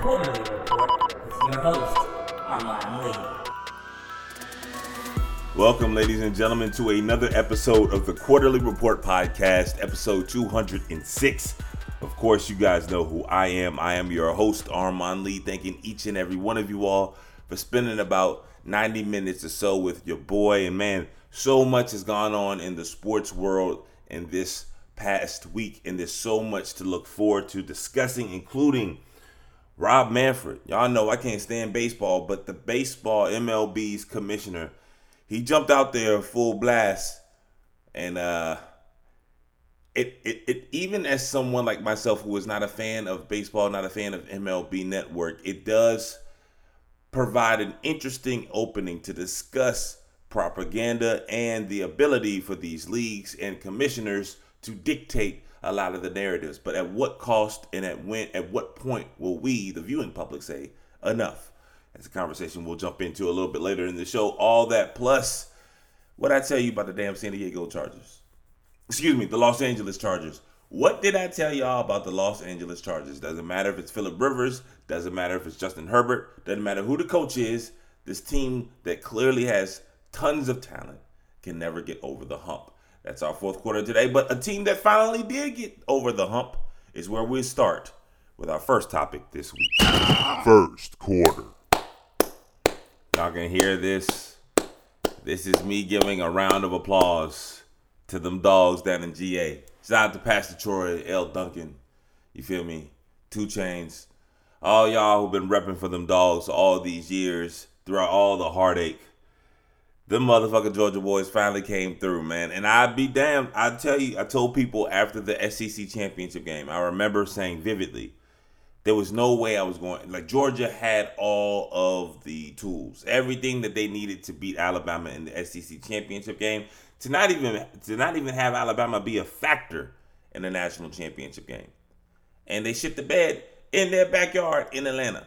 Quarter-Lee Report with your host, Armon Lee. Welcome, ladies and gentlemen, to another episode of the Quarter-Lee Report Podcast, episode 206. Of course, you guys know who I am. I am your host, Armon Lee, thanking each and every one of you all for spending about 90 minutes or so with your boy. And man, so much has gone on in the sports world in this past week, and there's so much to look forward to discussing, including Rob Manfred. Y'all know I can't stand baseball, but the baseball MLB's commissioner, he jumped out there full blast, and uh, it, it it even as someone like myself who is not a fan of baseball, not a fan of MLB Network, it does provide an interesting opening to discuss propaganda and the ability for these leagues and commissioners to dictate a lot of the narratives. But at what cost and at when at what point will we, the viewing public, say enough? That's a conversation we'll jump into a little bit later in the show. All that plus what I tell you about the damn San Diego Chargers. Excuse me, the Los Angeles Chargers. What did I tell y'all about the Los Angeles Chargers? Doesn't matter if it's Philip Rivers, doesn't matter if it's Justin Herbert, doesn't matter who the coach is. This team that clearly has tons of talent can never get over the hump. That's our fourth quarter today. But a team that finally did get over the hump is where we start with our first topic this week. First quarter. Y'all can hear this. This is me giving a round of applause to them dogs down in GA. Shout out to Pastor Troy, L. Duncan. You feel me? 2 Chainz. All y'all who've been repping for them dogs all these years, throughout all the heartache, them motherfucking Georgia boys finally came through, man. And I'd be damned. I tell you, I told people after the SEC championship game, I remember saying vividly, there was no way I was going. Like Georgia had all of the tools, everything that they needed to beat Alabama in the SEC championship game. To not even to not even have Alabama be a factor in the national championship game, and they shit the bed in their backyard in Atlanta.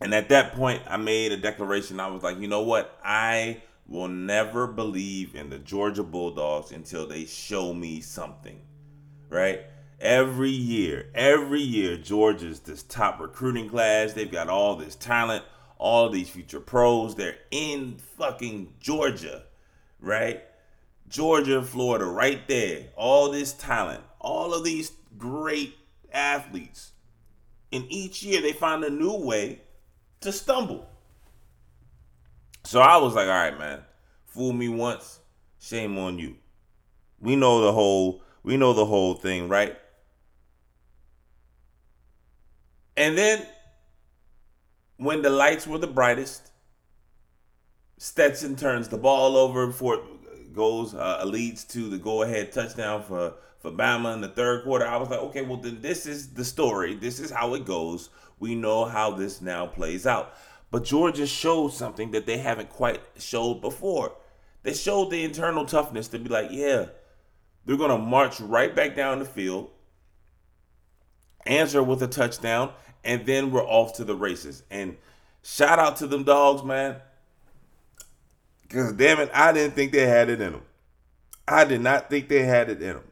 And at that point, I made a declaration. I was like, you know what? I will never believe in the Georgia Bulldogs until they show me something. Right? Every year, every year, Georgia's this top recruiting class. They've got all this talent, all these future pros. They're in fucking Georgia, right? Georgia, Florida, right there. All this talent, all of these great athletes. And each year they find a new way to stumble. So I was like, all right, man, fool me once, shame on you. We know the whole, we know the whole thing, right? And then when the lights were the brightest, Stetson turns the ball over before it goes, uh, leads to the go-ahead touchdown for for Bama in the third quarter. I was like, okay, well then this is the story. This is how it goes. We know how this now plays out. But Georgia showed something that they haven't quite showed before. They showed the internal toughness to be like, yeah, they're going to march right back down the field, answer with a touchdown, and then we're off to the races. And shout out to them dogs, man. Because damn it, I didn't think they had it in them. I did not think they had it in them.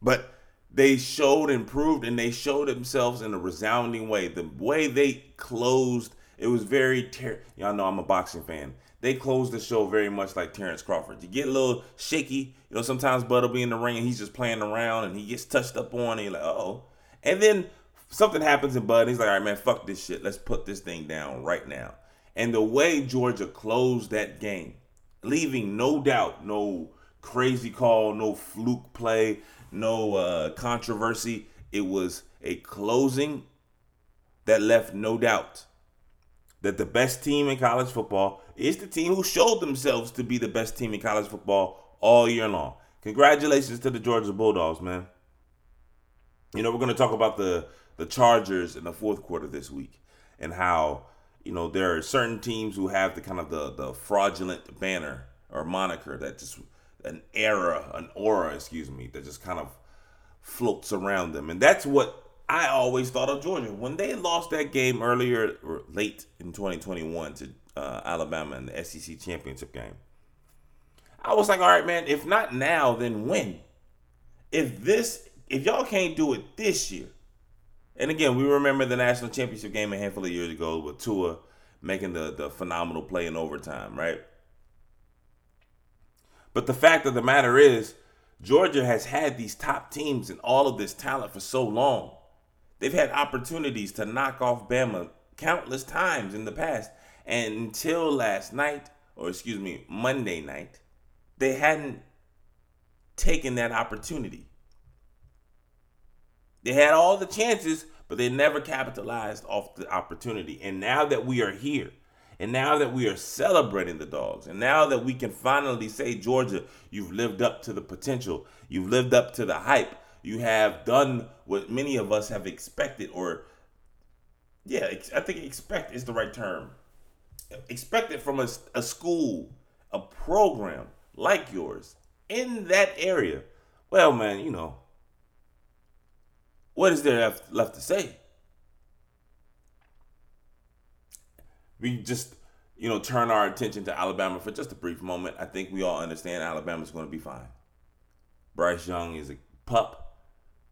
But they showed and proved and they showed themselves in a resounding way. The way they closed, it was very ter- y'all know I'm a boxing fan. They closed the show very much like Terrence Crawford. You get a little shaky, you know, sometimes Bud will be in the ring and he's just playing around and he gets touched up on and you're like, oh. And then something happens in Bud and he's like, all right, man, fuck this shit. Let's put this thing down right now. And the way Georgia closed that game, leaving no doubt, no crazy call, no fluke play, no uh, controversy. It was a closing that left no doubt that the best team in college football is the team who showed themselves to be the best team in college football all year long. Congratulations to the Georgia Bulldogs, man. You know, we're going to talk about the the Chargers in the fourth quarter this week and how, you know, there are certain teams who have the kind of the the fraudulent banner or moniker that just an era, an aura, excuse me, that just kind of floats around them. And that's what I always thought of Georgia. When they lost that game earlier or late in 2021 to uh, Alabama in the SEC championship game, I was like, all right, man, if not now, then when? If this, if y'all can't do it this year, And again, we remember the national championship game a handful of years ago with Tua making the, the phenomenal play in overtime, right? But the fact of the matter is, Georgia has had these top teams and all of this talent for so long. They've had opportunities to knock off Bama countless times in the past. And until last night, or excuse me, Monday night, they hadn't taken that opportunity. They had all the chances, but they never capitalized off the opportunity. And now that we are here, and now that we are celebrating the dogs, and now that we can finally say, Georgia, you've lived up to the potential, you've lived up to the hype, you have done what many of us have expected, or yeah, I think expect is the right term. Expected from a, a school, a program like yours in that area. Well, man, you know, what is there left to say? We just, you know, turn our attention to Alabama for just a brief moment. I think we all understand Alabama's going to be fine. Bryce Young is a pup.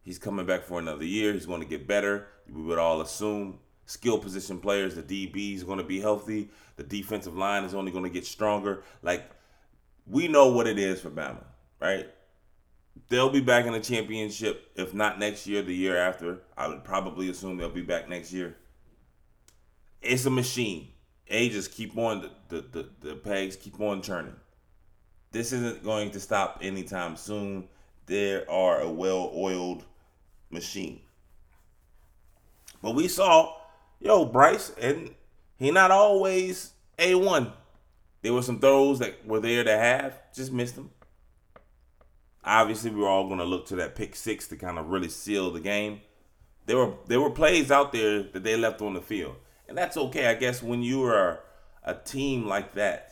He's coming back for another year. He's going to get better. We would all assume skill position players, the DB is going to be healthy. The defensive line is only going to get stronger. Like, we know what it is for Bama, right? they'll be back in the championship. If not next year, the year after. I would probably assume they'll be back next year. It's a machine. A just keep on the, the, the, the pegs keep on turning. This isn't going to stop anytime soon. There are a well-oiled machine. But we saw, yo, Bryce, and he not always A1. There were some throws that were there to have, just missed them. Obviously, we were all going to look to that pick six to kind of really seal the game. There were there were plays out there that they left on the field, and that's okay. I guess when you are a team like that,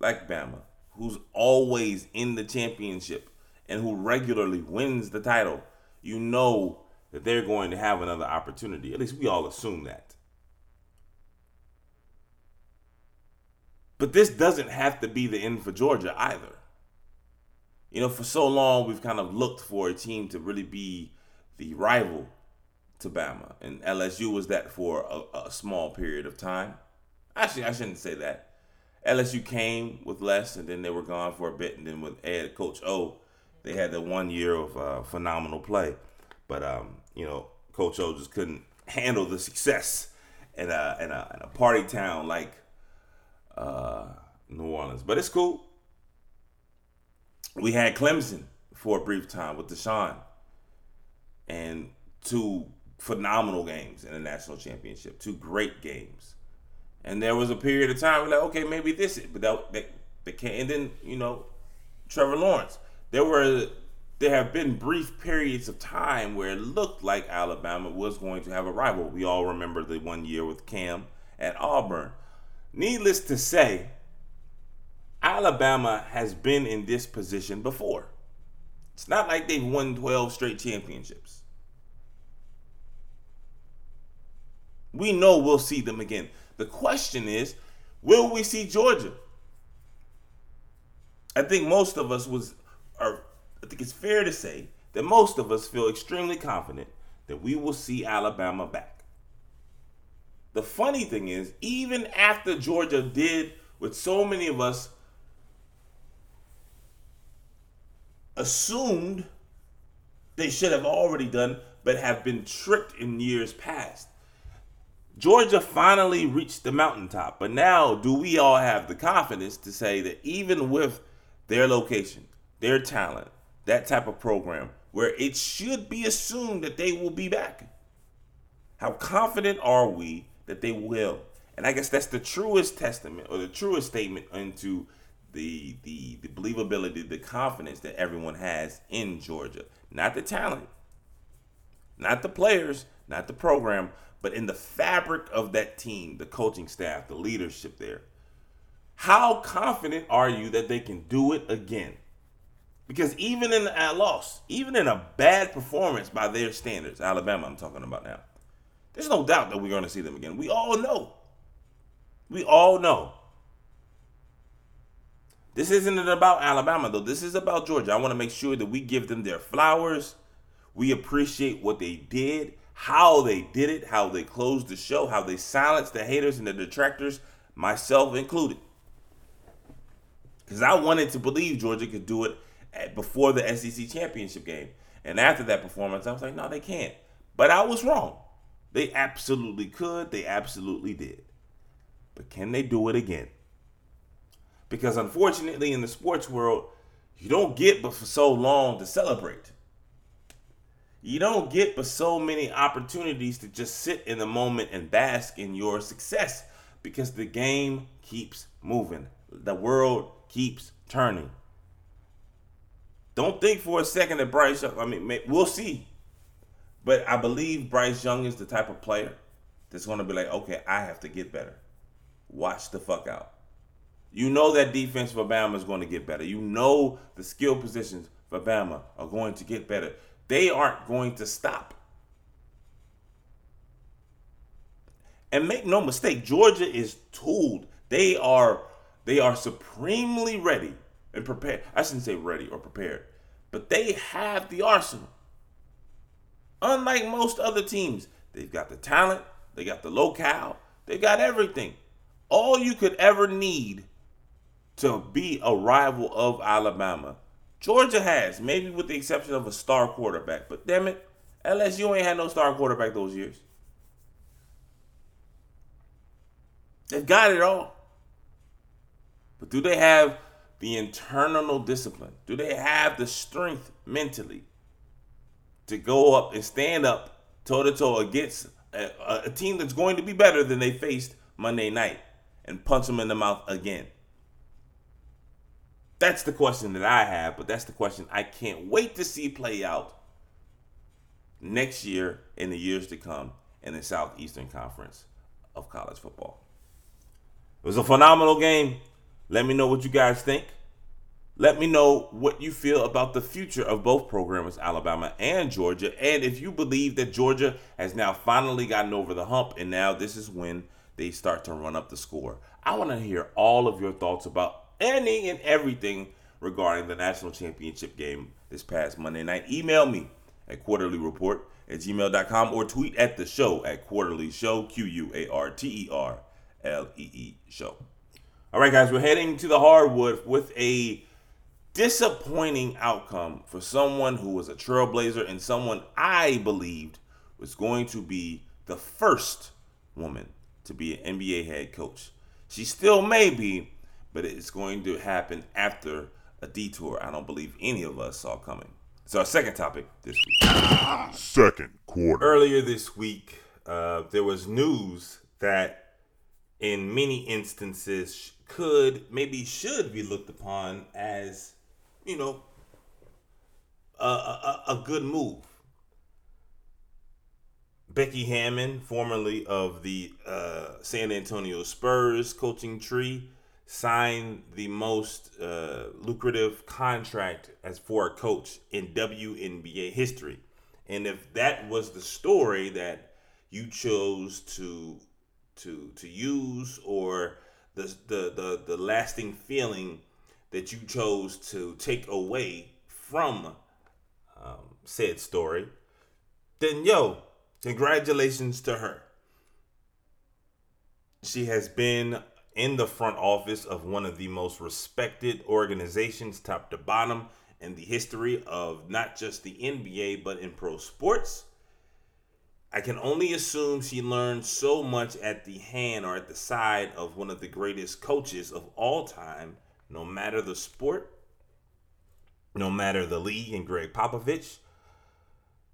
like Bama, who's always in the championship and who regularly wins the title, you know that they're going to have another opportunity. At least we all assume that. But this doesn't have to be the end for Georgia either you know, for so long we've kind of looked for a team to really be the rival to Bama, and LSU was that for a, a small period of time. Actually, I shouldn't say that. LSU came with Les, and then they were gone for a bit, and then with Ed, Coach O, they had the one year of uh, phenomenal play, but um, you know, Coach O just couldn't handle the success in a in a, in a party town like uh, New Orleans. But it's cool we had Clemson for a brief time with Deshaun and two phenomenal games in the national championship, two great games. And there was a period of time we're like, okay, maybe this is, but that, that, that can't. And then you know, Trevor Lawrence. There were there have been brief periods of time where it looked like Alabama was going to have a rival. We all remember the one year with Cam at Auburn. Needless to say, Alabama has been in this position before. It's not like they've won 12 straight championships. We know we'll see them again. The question is, will we see Georgia? I think most of us was are I think it's fair to say that most of us feel extremely confident that we will see Alabama back. The funny thing is, even after Georgia did what so many of us assumed they should have already done, but have been tricked in years past. Georgia finally reached the mountaintop, but now do we all have the confidence to say that even with their location, their talent, that type of program, where it should be assumed that they will be back? How confident are we that they will? And I guess that's the truest testament or the truest statement into the the the believability, the confidence that everyone has in Georgia. Not the talent, not the players, not the program, but in the fabric of that team, the coaching staff, the leadership there. How confident are you that they can do it again? Because even in a loss, even in a bad performance by their standards, Alabama, I'm talking about now, there's no doubt that we're going to see them again. We all know. We all know. This isn't about Alabama, though. This is about Georgia. I want to make sure that we give them their flowers. We appreciate what they did, how they did it, how they closed the show, how they silenced the haters and the detractors, myself included. Because I wanted to believe Georgia could do it before the SEC championship game. And after that performance, I was like, no, they can't. But I was wrong. They absolutely could. They absolutely did. But can they do it again? Because unfortunately, in the sports world, you don't get but for so long to celebrate. You don't get but so many opportunities to just sit in the moment and bask in your success because the game keeps moving. The world keeps turning. Don't think for a second that Bryce, I mean, we'll see. But I believe Bryce Young is the type of player that's going to be like, okay, I have to get better. Watch the fuck out. You know that defense for Bama is going to get better. You know the skill positions for Bama are going to get better. They aren't going to stop. And make no mistake, Georgia is tooled. They are they are supremely ready and prepared. I shouldn't say ready or prepared, but they have the arsenal. Unlike most other teams, they've got the talent, they got the locale, they got everything. All you could ever need to be a rival of Alabama, Georgia has, maybe with the exception of a star quarterback. But damn it, LSU ain't had no star quarterback those years. They've got it all. But do they have the internal discipline? Do they have the strength mentally to go up and stand up toe to toe against a, a, team that's going to be better than they faced Monday night and punch them in the mouth again? That's the question that I have, but that's the question I can't wait to see play out next year and the years to come in the Southeastern Conference of college football. It was a phenomenal game. Let me know what you guys think. Let me know what you feel about the future of both programs, Alabama and Georgia, and if you believe that Georgia has now finally gotten over the hump and now this is when they start to run up the score. I want to hear all of your thoughts about any and everything regarding the national championship game this past Monday night. Email me at quarterlyreport at gmail.com or tweet at the show at quarterly show, Q U A R T E R L E E show. All right, guys, we're heading to the hardwood with a disappointing outcome for someone who was a trailblazer and someone I believed was going to be the first woman to be an NBA head coach. She still may be, but it's going to happen after a detour I don't believe any of us saw coming. So, our second topic this week. Second quarter. Earlier this week, uh, there was news that in many instances could maybe should be looked upon as you know a, a, a good move becky hammon formerly of the uh, san antonio spurs coaching tree signed the most uh, lucrative contract as for a coach in WNBA history. And if that was the story that you chose to to to use or the the the, the lasting feeling that you chose to take away from um, said story, then yo, congratulations to her. She has been in the front office of one of the most respected organizations, top to bottom, in the history of not just the NBA, but in pro sports. I can only assume she learned so much at the hand or at the side of one of the greatest coaches of all time, no matter the sport, no matter the league, and Gregg Popovich.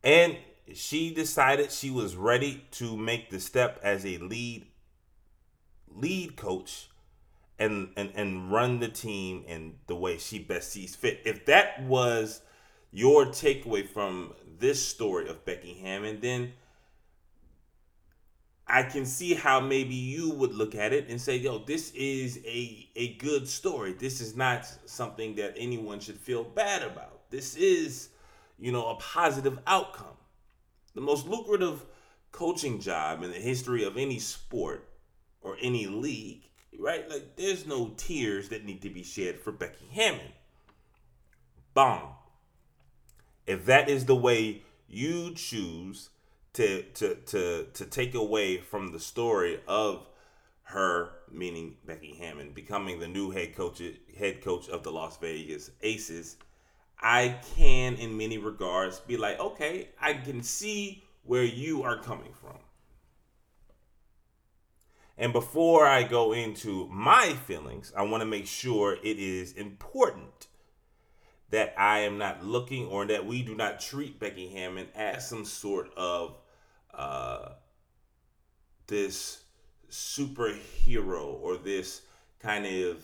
And she decided she was ready to make the step as a lead lead coach and and and run the team in the way she best sees fit. If that was your takeaway from this story of Becky Hammon, then I can see how maybe you would look at it and say, yo, this is a, a good story. This is not something that anyone should feel bad about. This is, you know, a positive outcome. The most lucrative coaching job in the history of any sport or any league, right? Like, there's no tears that need to be shed for Becky Hammon. Bomb. If that is the way you choose to to to to take away from the story of her, meaning Becky Hammon, becoming the new head coach head coach of the Las Vegas Aces, I can in many regards be like, okay, I can see where you are coming from. And before I go into my feelings, I want to make sure it is important that I am not looking or that we do not treat Becky Hammon as some sort of uh, this superhero or this kind of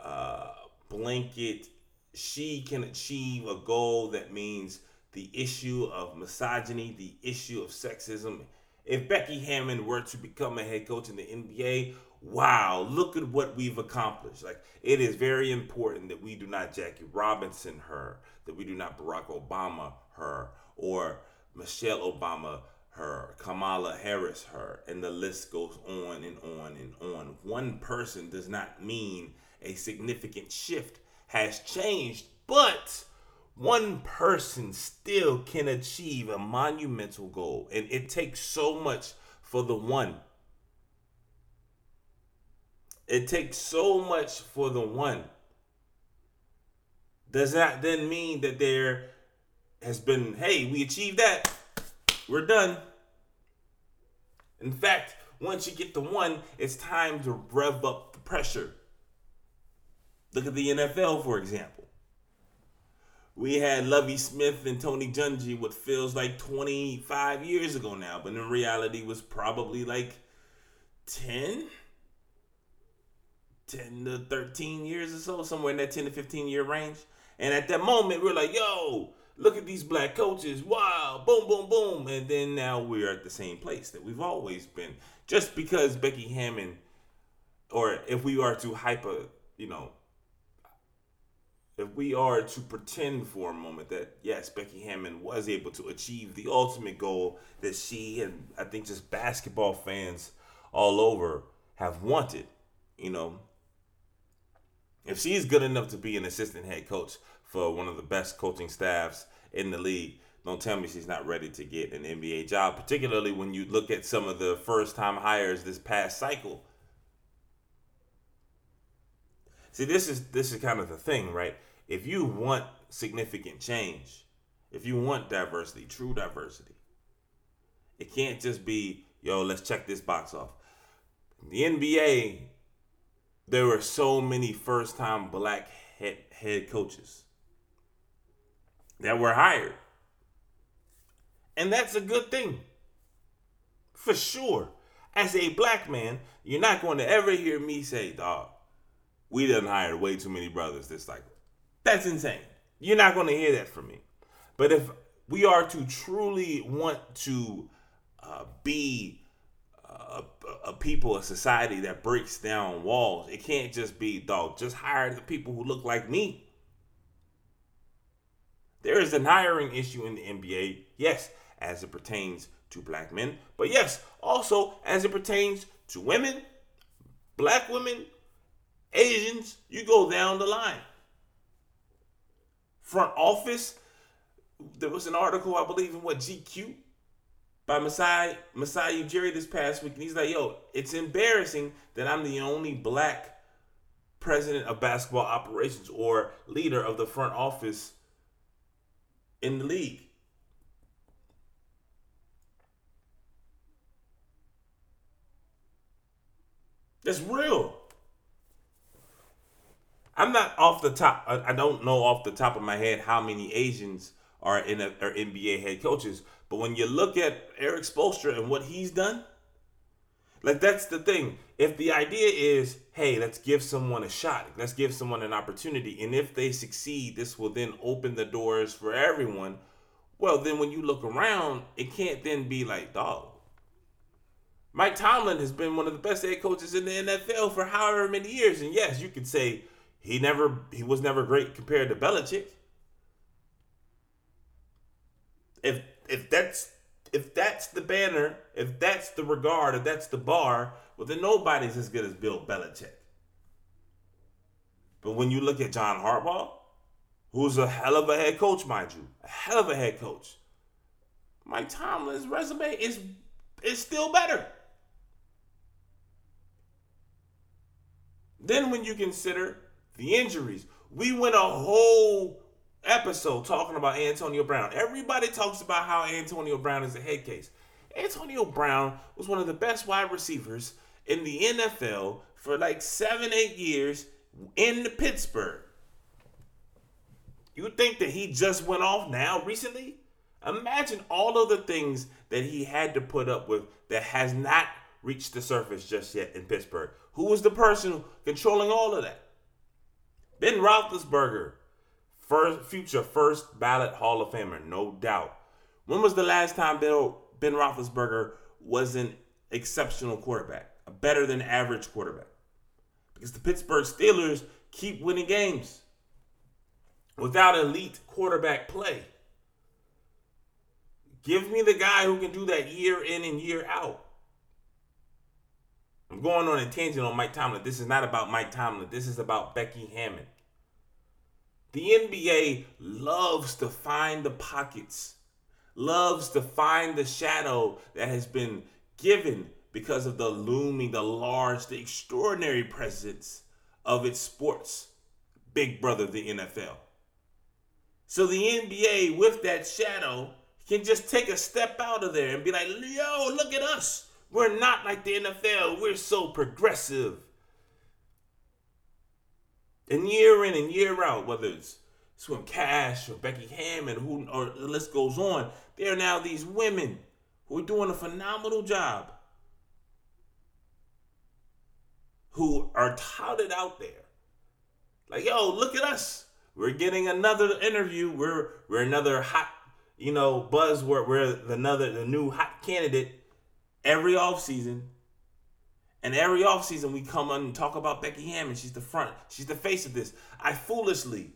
uh, blanket. She can achieve a goal that means the issue of misogyny, the issue of sexism. If Becky Hammon were to become a head coach in the NBA, wow, look at what we've accomplished. Like, it is very important that we do not Jackie Robinson her, that we do not Barack Obama her, or Michelle Obama her, Kamala Harris her, and the list goes on and on and on. One person does not mean a significant shift has changed, but one person still can achieve a monumental goal, and it takes so much for the one. It takes so much for the one. Does that then mean that there has been, hey, we achieved that? We're done. In fact, once you get the one, it's time to rev up the pressure. Look at the NFL, for example. We had Lovie Smith and Tony Dungy what feels like 25 years ago now, but in reality was probably like 10, 10 to 13 years or so, somewhere in that 10 to 15 year range. And at that moment, we we're like, yo, look at these black coaches. Wow, boom, boom, boom. And then now we're at the same place that we've always been. Just because Becky Hammon, or if we are to hyper, you know, if we are to pretend for a moment that yes, Becky Hammon was able to achieve the ultimate goal that she and I think just basketball fans all over have wanted, you know, if she's good enough to be an assistant head coach for one of the best coaching staffs in the league, don't tell me she's not ready to get an NBA job, particularly when you look at some of the first time hires this past cycle. See, this is this is kind of the thing, right? If you want significant change, if you want diversity, true diversity, it can't just be, yo, let's check this box off. the NBA, there were so many first time black head, head coaches that were hired. And that's a good thing. For sure. As a black man, you're not going to ever hear me say, dog, we done hired way too many brothers this cycle. That's insane. You're not going to hear that from me. But if we are to truly want to uh, be a, a, people, a society that breaks down walls, it can't just be, dog, just hire the people who look like me. There is an hiring issue in the NBA, yes, as it pertains to black men, but yes, also as it pertains to women, black women, Asians, you go down the line front office. There was an article, I believe, in what GQ by Masai Masai Ujiri this past week, and he's like, "Yo, it's embarrassing that I'm the only black president of basketball operations or leader of the front office in the league." That's real. I'm not off the top. I don't know off the top of my head how many Asians are in a, are NBA head coaches. But when you look at Erik Spoelstra and what he's done, like that's the thing. If the idea is, hey, let's give someone a shot, let's give someone an opportunity, and if they succeed, this will then open the doors for everyone. Well, then when you look around, it can't then be like, dog. Mike Tomlin has been one of the best head coaches in the NFL for however many years, and yes, you could say he never he was never great compared to Belichick. If if that's if that's the banner, if that's the regard, if that's the bar, well then nobody's as good as Bill Belichick. But when you look at John Harbaugh, who's a hell of a head coach, mind you, a hell of a head coach. Mike Tomlin's resume is is still better. Then when you consider the injuries, we went a whole episode talking about Antonio Brown. Everybody talks about how Antonio Brown is a head case. Antonio Brown was one of the best wide receivers in the NFL for like seven, eight years in Pittsburgh. You think that he just went off now recently? Imagine all of the things that he had to put up with that has not reached the surface just yet in Pittsburgh. Who was the person controlling all of that? Ben Roethlisberger, first future first ballot Hall of Famer, no doubt. When was the last time Bill, Ben Roethlisberger was an exceptional quarterback, a better than average quarterback? Because the Pittsburgh Steelers keep winning games without elite quarterback play. Give me the guy who can do that year in and year out. I'm going on a tangent on Mike Tomlin. This is not about Mike Tomlin. This is about Becky Hammon. The NBA loves to find the pockets, loves to find the shadow that has been given because of the looming, the large, the extraordinary presence of its sports big brother, the NFL. So the NBA, with that shadow, can just take a step out of there and be like, yo, look at us. We're not like the NFL. We're so progressive. And year in and year out, whether it's Swin Cash or Becky Hammon, who or the list goes on, there are now these women who are doing a phenomenal job, who are touted out there. Like, yo, look at us. We're getting another interview. We're we're another hot, you know, buzzword. We're another the new hot candidate every offseason. And every offseason we come on and talk about Becky Hammon. She's the front. She's the face of this. I foolishly,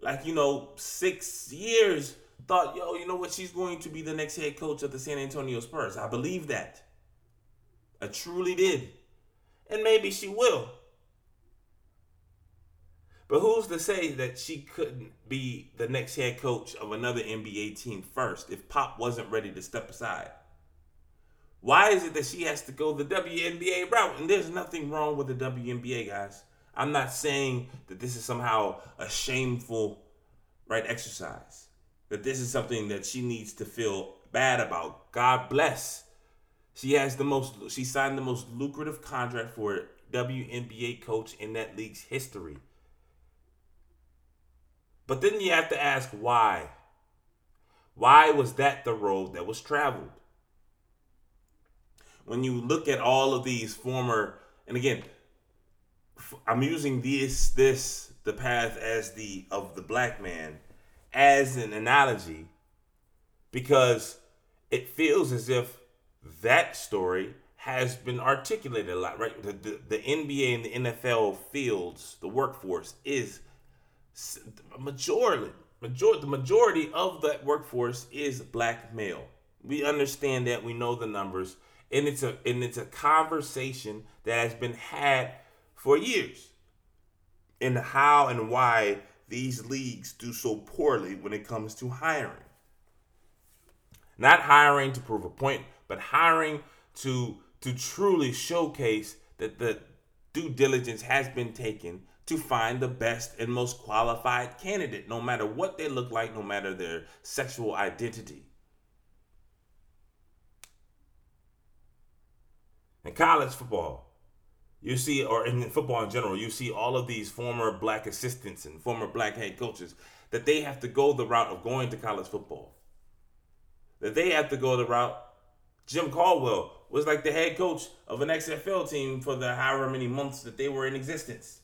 like, you know, six years thought, yo, you know what? She's going to be the next head coach of the San Antonio Spurs. I believe that. I truly did. And maybe she will. But who's to say that she couldn't be the next head coach of another NBA team first if Pop wasn't ready to step aside? Why is it that she has to go the WNBA route? And there's nothing wrong with the WNBA, guys. I'm not saying that this is somehow a shameful right exercise. That this is something that she needs to feel bad about. God bless. She has the most she signed the most lucrative contract for WNBA coach in that league's history. But then you have to ask why. Why was that the road that was traveled? When you look at all of these former, and again, I'm using this this the path as the of the black man as an analogy because it feels as if that story has been articulated a lot, right? The, the, the NBA and the NFL fields, the workforce is majority, majority, the majority of that workforce is black male. We understand that. We know the numbers, and it's a and it's a conversation that has been had for years. And how and why these leagues do so poorly when it comes to hiring. Not hiring to prove a point, but hiring to to truly showcase that the due diligence has been taken to find the best and most qualified candidate, no matter what they look like, no matter their sexual identity. In college football, you see, or in football in general, you see all of these former black assistants and former black head coaches that they have to go the route of going to college football. That they have to go the route. Jim Caldwell was like the head coach of an XFL team for the however many months that they were in existence.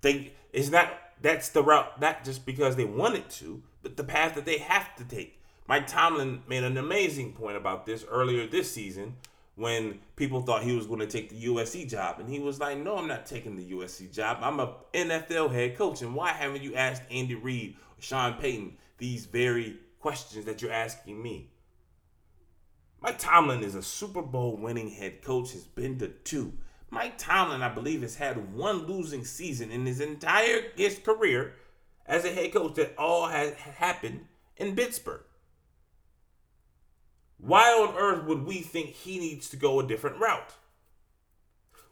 They it's not that's the route not just because they wanted to, but the path that they have to take. Mike Tomlin made an amazing point about this earlier this season when people thought he was going to take the USC job. And he was like, No, I'm not taking the USC job. I'm a NFL head coach. And why haven't you asked Andy Reid Sean Payton these very questions that you're asking me? Mike Tomlin is a Super Bowl winning head coach, has been to two. Mike Tomlin, I believe, has had one losing season in his entire his career as a head coach that all has happened in Pittsburgh. Why on earth would we think he needs to go a different route?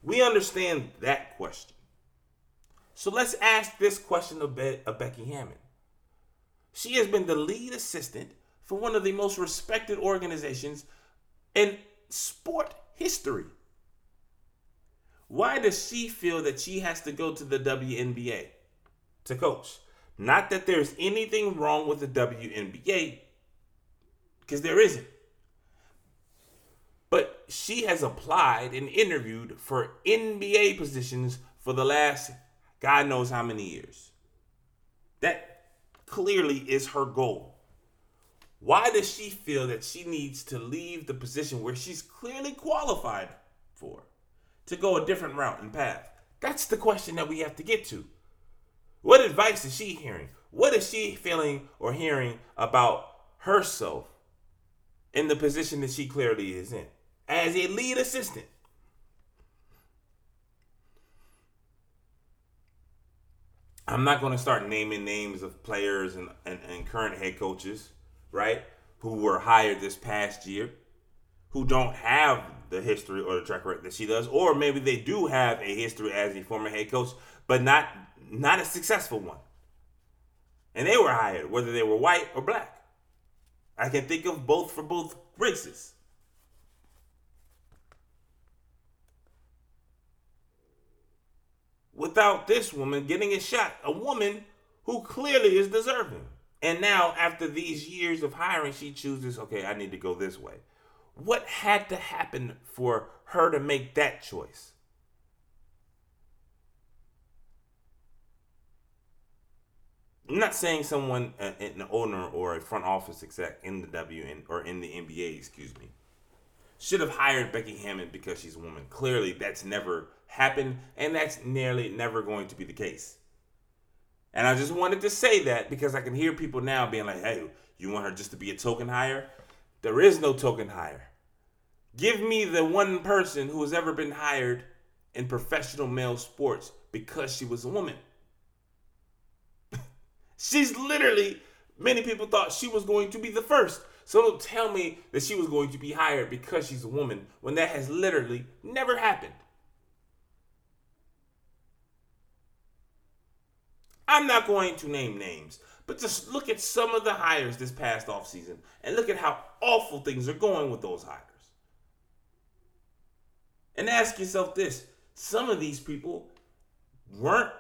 We understand that question. So let's ask this question of, Be- of Becky Hammon. She has been the lead assistant for one of the most respected organizations in sport history. Why does she feel that she has to go to the WNBA to coach? Not that there's anything wrong with the WNBA, because there isn't. But she has applied and interviewed for NBA positions for the last God knows how many years. That clearly is her goal. Why does she feel that she needs to leave the position where she's clearly qualified for to go a different route and path? That's the question that we have to get to. What advice is she hearing? What is she feeling or hearing about herself in the position that she clearly is in as a lead assistant? I'm not going to start naming names of players and, and, and current head coaches, right, who were hired this past year, who don't have the history or the track record that she does, or maybe they do have a history as a former head coach, but not not a successful one. And they were hired, whether they were white or black. I can think of both for both races. Without this woman getting a shot, a woman who clearly is deserving. And now, after these years of hiring, she chooses, okay, I need to go this way. What had to happen for her to make that choice? I'm not saying someone, uh, an owner or a front office exec in the WN or in the NBA, excuse me, should have hired Becky Hammon because she's a woman. Clearly, that's never happened, and that's nearly never going to be the case. And I just wanted to say that because I can hear people now being like, hey, you want her just to be a token hire? There is no token hire. Give me the one person who has ever been hired in professional male sports because she was a woman. She's literally, many people thought she was going to be the first. So don't tell me that she was going to be hired because she's a woman when that has literally never happened. I'm not going to name names, but just look at some of the hires this past offseason and look at how awful things are going with those hires. And ask yourself this some of these people weren't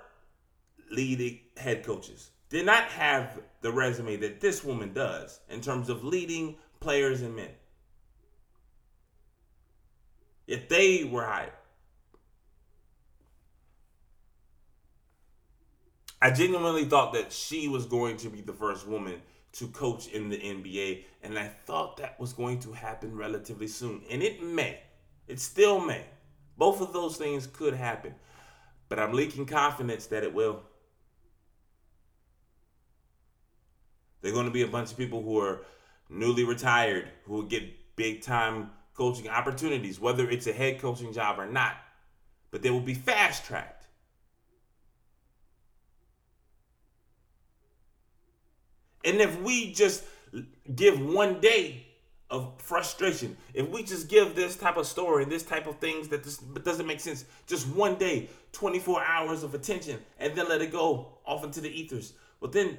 leading head coaches, did not have the resume that this woman does in terms of leading players and men. If they were hired, I genuinely thought that she was going to be the first woman to coach in the NBA, and I thought that was going to happen relatively soon. And it may. It still may. Both of those things could happen. But I'm leaking confidence that it will. They're going to be a bunch of people who are newly retired, who will get big time coaching opportunities, whether it's a head coaching job or not. But they will be fast tracked. And if we just give one day of frustration, if we just give this type of story, and this type of things that this, doesn't make sense, just one day, 24 hours of attention, and then let it go off into the ethers, well, then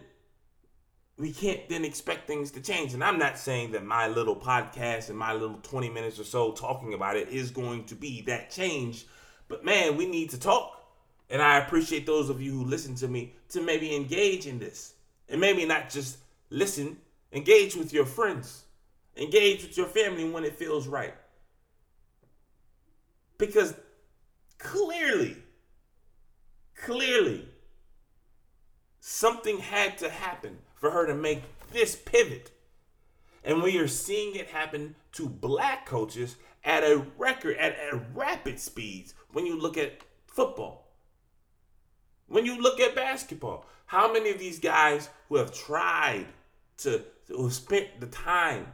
we can't then expect things to change. And I'm not saying that my little podcast and my little 20 minutes or so talking about it is going to be that change. But man, we need to talk. And I appreciate those of you who listen to me to maybe engage in this. And maybe not just listen, engage with your friends, engage with your family when it feels right. Because clearly, clearly, something had to happen for her to make this pivot. And we are seeing it happen to black coaches at a record, at, at rapid speeds when you look at football. When you look at basketball, how many of these guys who have tried to, who have spent the time,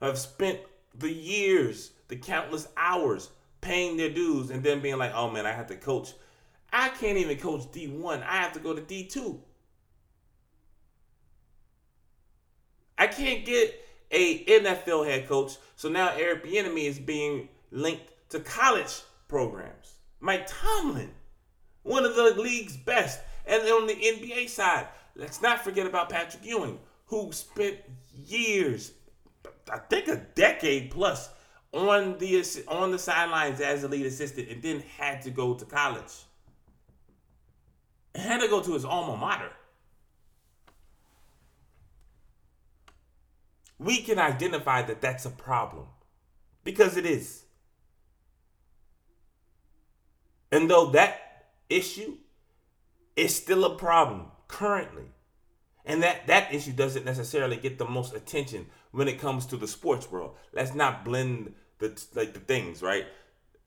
have spent the years, the countless hours paying their dues, and then being like, oh man, I have to coach I can't even coach D1. I have to go to D2. I can't get a NFL head coach. So now Eric Bieniemy is being linked to college programs. Mike Tomlin, one of the league's best. And on the NBA side, let's not forget about Patrick Ewing, who spent years, I think a decade plus, on the on the sidelines as a lead assistant, and then had to go to college. Had to go to his alma mater. We can identify that that's a problem because it is. And though that issue is still a problem currently, and that that issue doesn't necessarily get the most attention when it comes to the sports world. Let's not blend the like the things, right?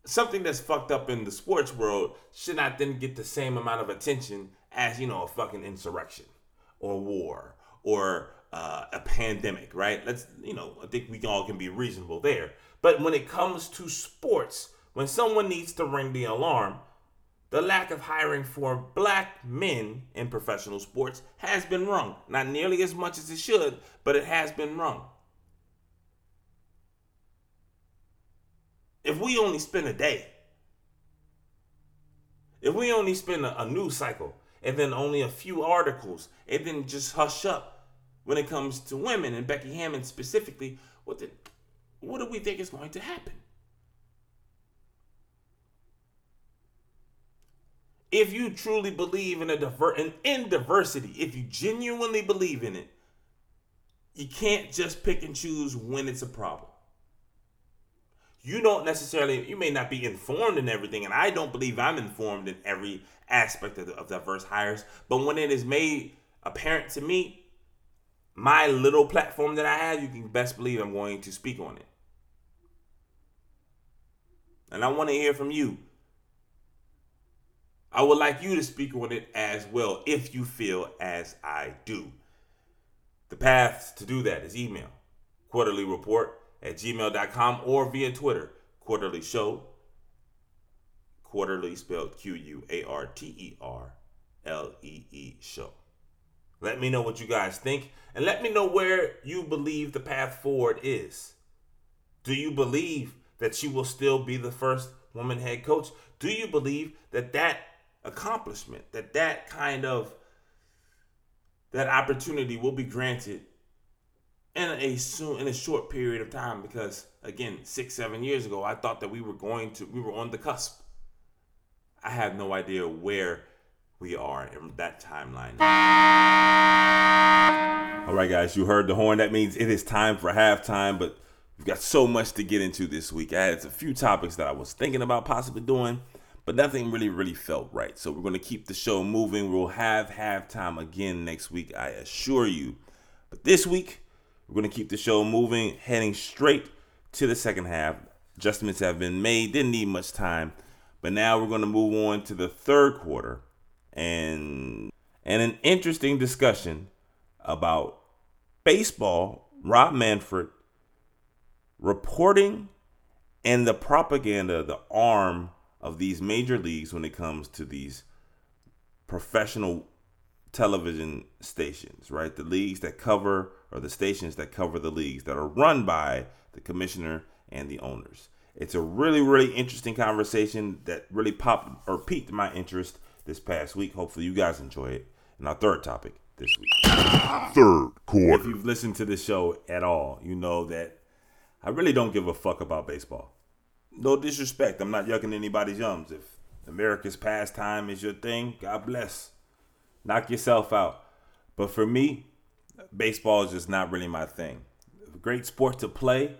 Something that's fucked up in the sports world should not then get the same amount of attention as you know a fucking insurrection or war or uh, a pandemic, right? Let's you know I think we all can be reasonable there. But when it comes to sports, when someone needs to ring the alarm, the lack of hiring for black men in professional sports has been wrong. Not nearly as much as it should, but it has been wrong. If we only spend a day, if we only spend a, a news cycle, and then only a few articles, and then just hush up when it comes to women and Becky Hammon specifically, what, the, what do we think is going to happen? If you truly believe in a diver- in, in diversity, if you genuinely believe in it, you can't just pick and choose when it's a problem. You don't necessarily, you may not be informed in everything, and I don't believe I'm informed in every aspect of, the, of diverse hires. But when it is made apparent to me, my little platform that I have, you can best believe I'm going to speak on it. And I want to hear from you. I would like you to speak on it as well if you feel as I do. The path to do that is email Quarter-Lee Report at gmail.com or via Twitter, quarterly show, quarterly spelled Q U A R T E R L E E show. Let me know what you guys think and let me know where you believe the path forward is. Do you believe that she will still be the first woman head coach? Do you believe that that accomplishment that that kind of that opportunity will be granted in a soon in a short period of time because again six seven years ago i thought that we were going to we were on the cusp. I have no idea where we are in that timeline. All right guys you heard the horn. That means it is time for halftime but we've got so much to get into this week. I had a few topics that i was thinking about possibly doing but nothing really, really felt right. So we're going to keep the show moving. We'll have halftime again next week, I assure you. But this week, we're going to keep the show moving, heading straight to the second half. Adjustments have been made, didn't need much time. But now we're going to move on to the third quarter and and an interesting discussion about baseball, Rob Manfred reporting and the propaganda, the arm of these major leagues when it comes to these professional television stations, right? The leagues that cover or the stations that cover the leagues that are run by the commissioner and the owners. It's a really, really interesting conversation that really popped or piqued my interest this past week. Hopefully, you guys enjoy it. And our third topic this week. Third quarter. If you've listened to this show at all, you know that I really don't give a fuck about baseball no disrespect. I'm not yucking anybody's yums. If America's pastime is your thing, God bless. Knock yourself out. But for me, baseball is just not really my thing. Great sport to play,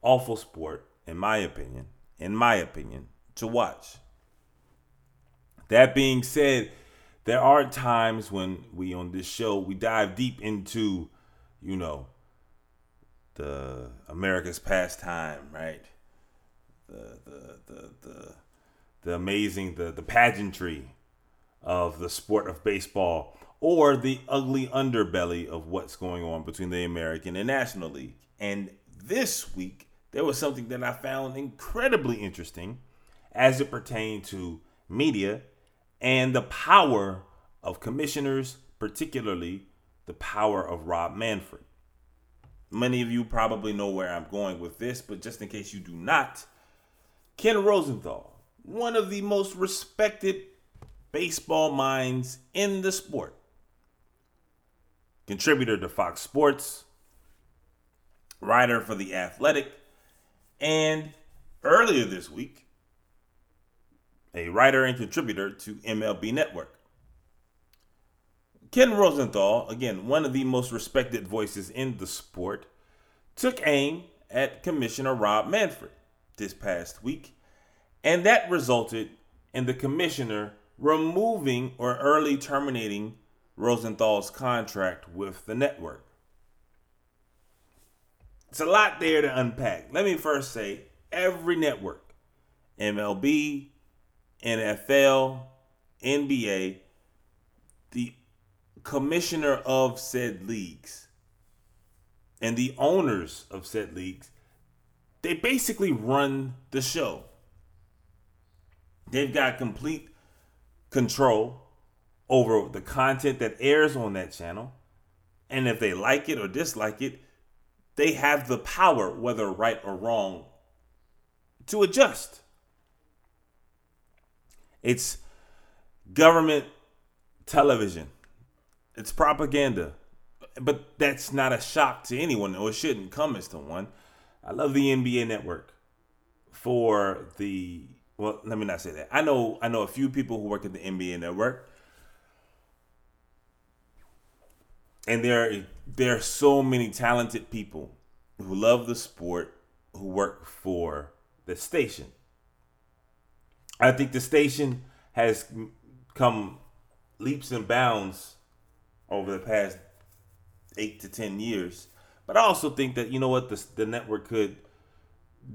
awful sport, in my opinion. In my opinion, to watch. That being said, there are times when we on this show we dive deep into, you know, the America's pastime, right? The the the the, the amazing the the pageantry of the sport of baseball or the ugly underbelly of what's going on between the American and National League. And this week there was something that I found incredibly interesting as it pertained to media and the power of commissioners, particularly the power of Rob Manfred. Many of you probably know where I'm going with this, but just in case you do not, Ken Rosenthal, one of the most respected baseball minds in the sport, contributor to Fox Sports, writer for The Athletic, and earlier this week, a writer and contributor to MLB Network. Ken Rosenthal, again, one of the most respected voices in the sport, took aim at Commissioner Rob Manfred this past week, and that resulted in the commissioner removing or early terminating Rosenthal's contract with the network. It's a lot there to unpack. Let me first say every network, MLB, NFL, NBA, the commissioner of said leagues and the owners of said leagues, they basically run the show. They've got complete control over the content that airs on that channel. And if they like it or dislike it, they have the power, whether right or wrong, to adjust. It's government television. It's propaganda. But that's not a shock to anyone, or it shouldn't come as to one. I love the NBA network for the well, let me not say that. I know I know a few people who work at the NBA network. And there there are so many talented people who love the sport who work for the station. I think the station has come leaps and bounds over the past eight to ten years. But I also think that you know what the, the network could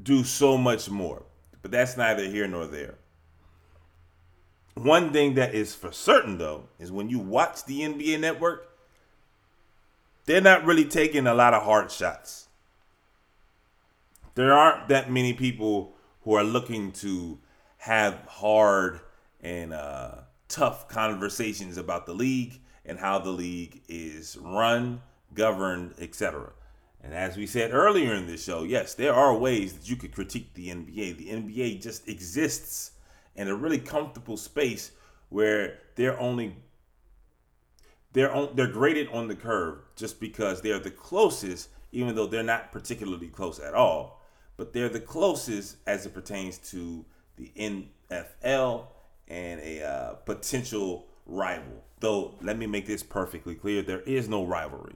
do so much more. But that's neither here nor there. One thing that is for certain though is when you watch the NBA network, they're not really taking a lot of hard shots. There aren't that many people who are looking to have hard and uh, tough conversations about the league and how the league is run, governed, etc. And as we said earlier in this show, yes, there are ways that you could critique the NBA. The NBA just exists in a really comfortable space where they're only they're on, they're graded on the curve just because they're the closest, even though they're not particularly close at all. But they're the closest as it pertains to the NFL and a uh, potential rival. Though, let me make this perfectly clear: there is no rivalry.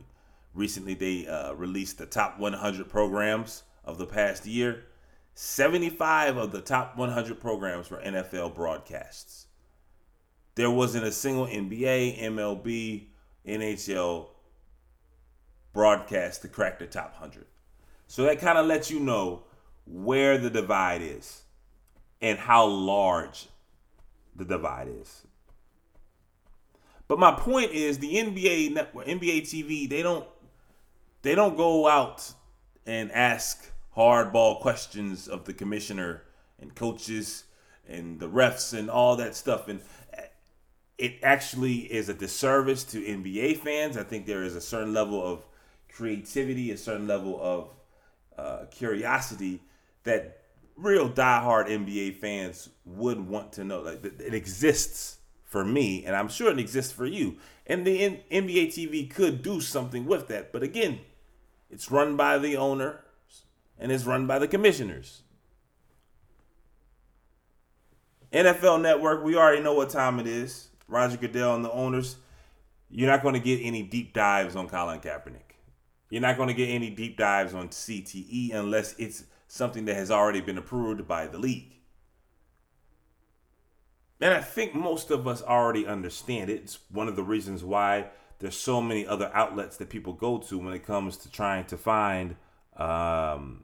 Recently, they uh, released the top 100 programs of the past year. 75 of the top 100 programs were NFL broadcasts. There wasn't a single NBA, MLB, NHL broadcast to crack the top 100. So that kind of lets you know where the divide is and how large the divide is. But my point is the NBA network, NBA TV, they don't they don't go out and ask hardball questions of the commissioner and coaches and the refs and all that stuff. And it actually is a disservice to NBA fans. I think there is a certain level of creativity, a certain level of uh, curiosity that real diehard NBA fans would want to know. Like it exists for me, and I'm sure it exists for you. And the NBA TV could do something with that. But again, it's run by the owner and it's run by the commissioners. NFL Network, we already know what time it is. Roger Goodell and the owners, you're not going to get any deep dives on Colin Kaepernick. You're not going to get any deep dives on CTE unless it's something that has already been approved by the league. And I think most of us already understand it. It's one of the reasons why there's so many other outlets that people go to when it comes to trying to find um,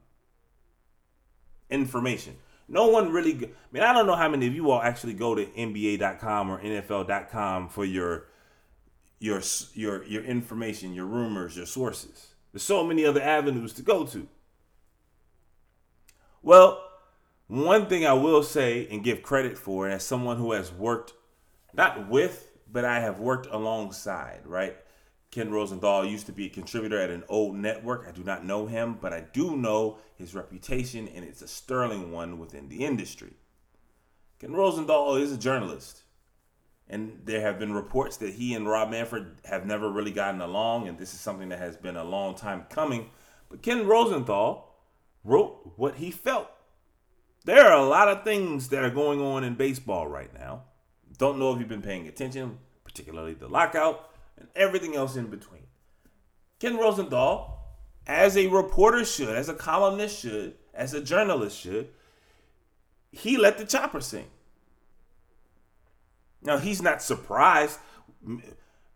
information. No one really. I mean, I don't know how many of you all actually go to NBA.com or NFL.com for your your your your information, your rumors, your sources. There's so many other avenues to go to. Well, one thing I will say and give credit for, as someone who has worked not with, but I have worked alongside, right? Ken Rosenthal used to be a contributor at an old network. I do not know him, but I do know his reputation, and it's a sterling one within the industry. Ken Rosenthal is a journalist, and there have been reports that he and Rob Manfred have never really gotten along, and this is something that has been a long time coming. But Ken Rosenthal wrote what he felt. There are a lot of things that are going on in baseball right now. Don't know if you've been paying attention, particularly the lockout and everything else in between. Ken Rosenthal, as a reporter should, as a columnist should, as a journalist should, he let the chopper sing. Now, he's not surprised.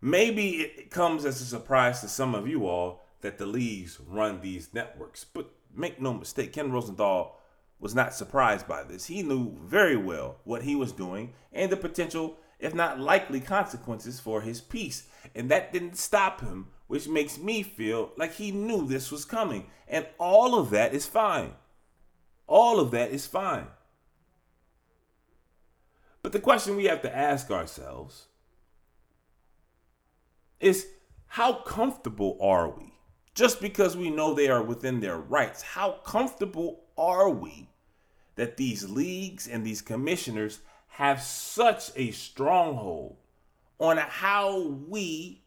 Maybe it comes as a surprise to some of you all that the leagues run these networks. But make no mistake, Ken Rosenthal was not surprised by this. He knew very well what he was doing and the potential, if not likely, consequences for his piece. And that didn't stop him, which makes me feel like he knew this was coming. And all of that is fine. All of that is fine. But the question we have to ask ourselves is how comfortable are we? Just because we know they are within their rights, how comfortable are we that these leagues and these commissioners have such a stronghold on how we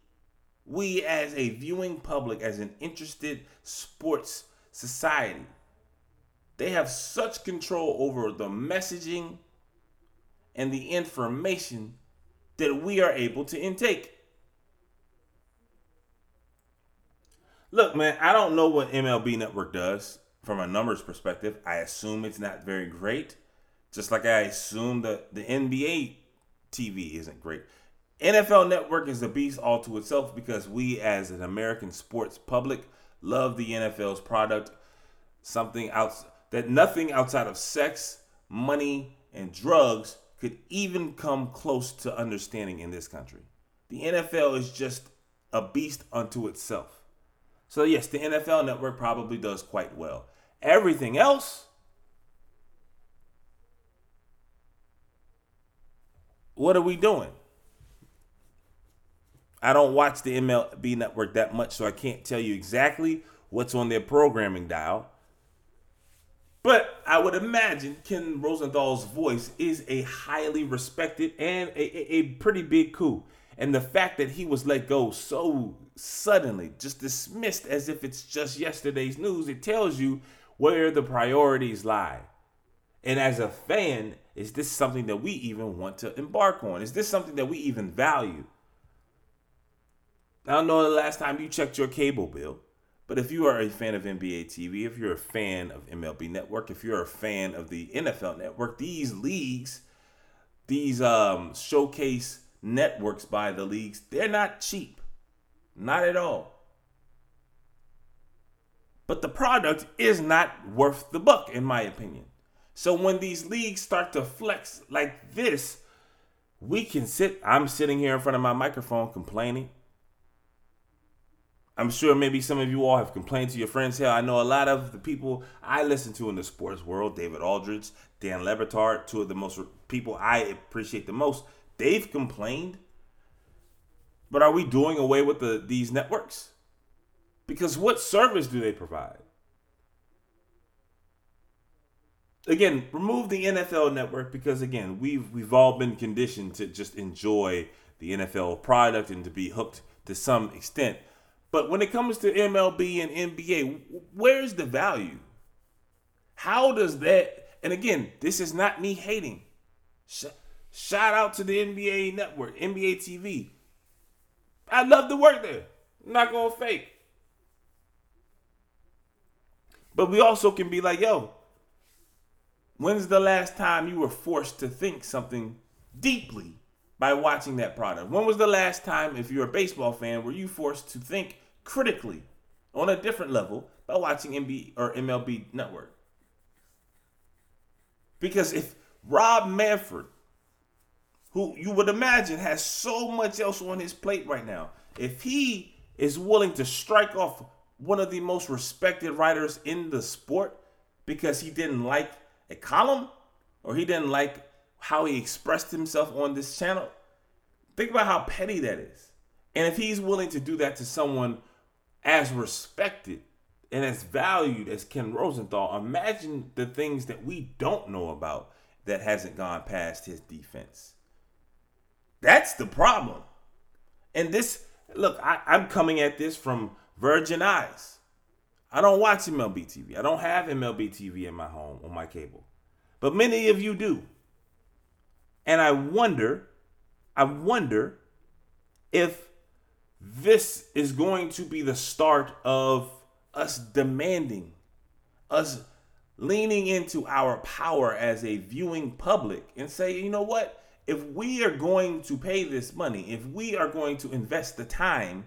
we as a viewing public as an interested sports society they have such control over the messaging and the information that we are able to intake. Look man i don't know what mlb network does from a numbers perspective, I assume it's not very great. Just like I assume that the NBA TV isn't great. NFL Network is a beast all to itself because we, as an American sports public, love the NFL's product. Something else that nothing outside of sex, money, and drugs could even come close to understanding in this country. The NFL is just a beast unto itself. So, yes, the NFL network probably does quite well. Everything else, what are we doing? I don't watch the MLB network that much, so I can't tell you exactly what's on their programming dial. But I would imagine Ken Rosenthal's voice is a highly respected and a, a, pretty big coup. And the fact that he was let go so suddenly, just dismissed as if it's just yesterday's news, it tells you where the priorities lie. And as a fan, is this something that we even want to embark on? Is this something that we even value? I don't know the last time you checked your cable bill, but if you are a fan of NBA TV, if you're a fan of MLB Network, if you're a fan of the NFL Network, these leagues, these um, showcase networks by the leagues, they're not cheap. Not at all but the product is not worth the buck, in my opinion. So when these leagues start to flex like this, we can sit. I'm sitting here in front of my microphone complaining. I'm sure maybe some of you all have complained to your friends. Hell, I know a lot of the people I listen to in the sports world, David Aldridge, Dan Le Batard, two of the most people I appreciate the most, they've complained. But are we doing away with the these networks? Because what service do they provide? Again, remove the NFL network because again, we've we've all been conditioned to just enjoy the NFL product and to be hooked to some extent. But when it comes to MLB and NBA, where's the value? How does that and again, this is not me hating. Shout out to the NBA network, NBA TV. I love to work there. I'm not gonna fake. But we also can be like, yo, when's the last time you were forced to think something deeply by watching that product? When was the last time, if you're a baseball fan, were you forced to think critically on a different level by watching MB or MLB Network? Because if Rob Manfred, who you would imagine has so much else on his plate right now, if he is willing to strike off one of the most respected writers in the sport because he didn't like a column or he didn't like how he expressed himself on this channel, Think about how petty that is. And if he's willing to do that to someone as respected and as valued as Ken Rosenthal, imagine the things that we don't know about that hasn't gone past his defense. That's the problem. And this, look, I, I'm coming at this from virgin eyes. I don't watch MLB TV. I don't have MLB TV in my home on my cable. But many of you do. And I wonder, I wonder if this is going to be the start of us demanding, us leaning into our power as a viewing public and say, you know what? If we are going to pay this money, if we are going to invest the time,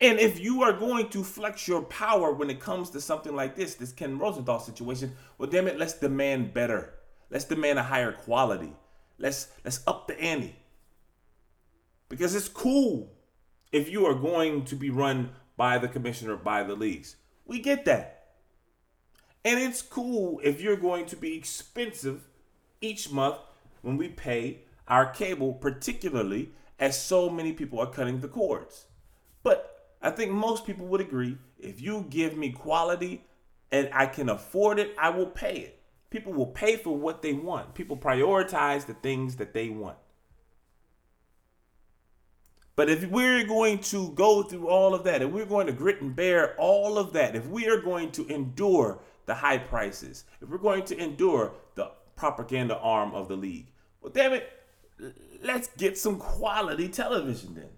and if you are going to flex your power when it comes to something like this, this Ken Rosenthal situation, well, damn it, let's demand better. Let's demand a higher quality. Let's let's up the ante. Because it's cool if you are going to be run by the commissioner, by the leagues. We get that. And it's cool if you're going to be expensive each month when we pay our cable, particularly as so many people are cutting the cords. But I think most people would agree if you give me quality and I can afford it, I will pay it. People will pay for what they want. People prioritize the things that they want. But if we're going to go through all of that, if we're going to grit and bear all of that, if we are going to endure the high prices, if we're going to endure the propaganda arm of the league, well, damn it, let's get some quality television then.